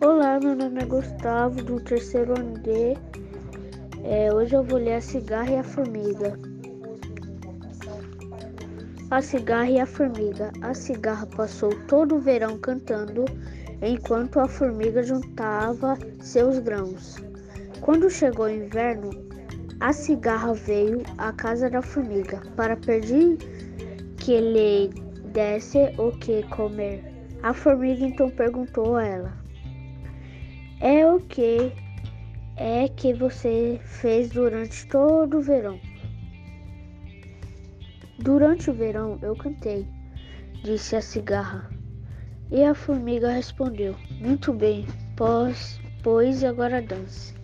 nome é Gustavo, do terceiro ano D. É, hoje eu vou ler A Cigarra e a Formiga. A cigarra e a formiga. A cigarra passou todo o verão cantando, enquanto a formiga juntava seus grãos. Quando chegou o inverno, a cigarra veio à casa da formiga para pedir que lhe desse o que comer. A formiga então perguntou a ela: o que é que você fez durante todo o verão? Durante o verão eu cantei, disse a cigarra. E a formiga respondeu: Muito bem, pois, pois agora dance.